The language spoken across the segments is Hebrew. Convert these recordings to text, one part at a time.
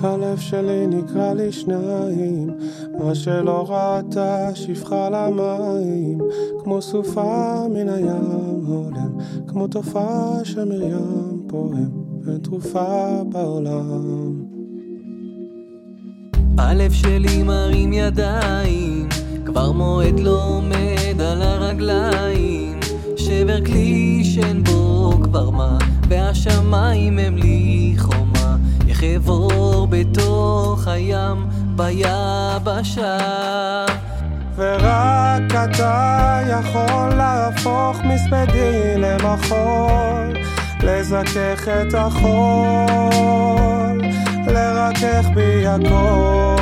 הלב שלי נקרע לשניים, מה שלא ראתה שפחה למים, כמו סופה מן הים הולם, כמו תופעה של מרים פועם, ואין תרופה בעולם. הלב שלי מרים ידיים, כבר מועד לא עומד על הרגליים, שבר כלי שאין בו כבר מה, והשמיים הם לי חומה, איך אעבור בתוך הים, ביבשה. ורק אתה יכול להפוך מספדי למחול, לזכך את החול, לרכך בי הכל.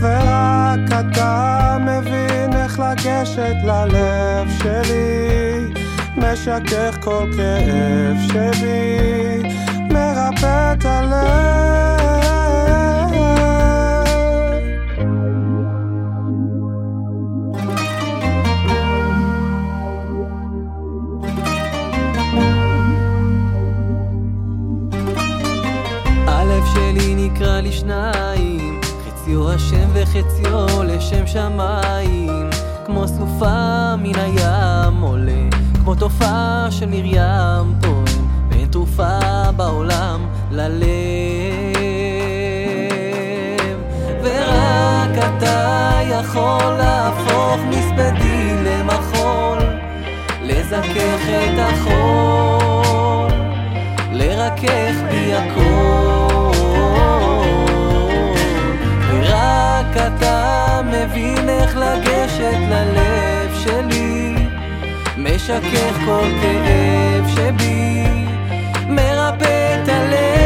ורק אתה מבין איך לגשת ללב שלי, משכך כל כאב שבי, נקרע לשניים, חציו השם וחציו לשם שמיים, כמו סופה מן הים עולה, כמו תופעה של מרים פועם, ואין תרופה בעולם ללב. ורק אתה יכול להפוך מספדי למחול, לזכך את החול. לרכך בי הכל אתה מבין איך לגשת ללב שלי? משכך כל כאב שבי מרפא את הלב.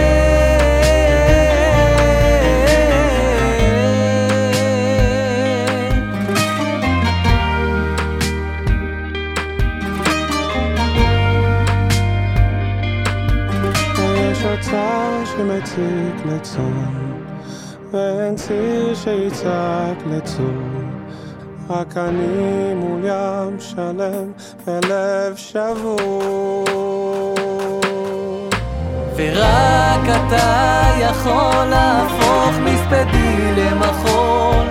יש אוצר שמציק לצאן, ואין ציר שיצעק לצור. רק אני מול ים שלם ולב שבור. ורק אתה יכול להפוך מספדי למחול,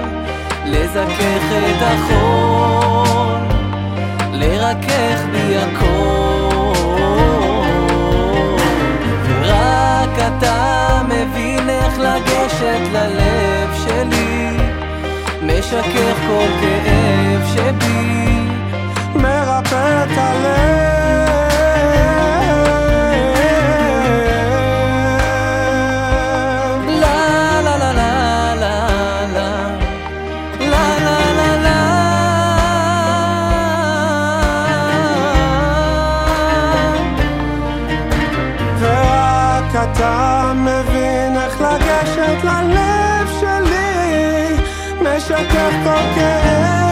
לזכך את החול, לרכך בי הכל. ורק אתה מבין איך לגשת משכך כל כאב שבי. acha que qualquer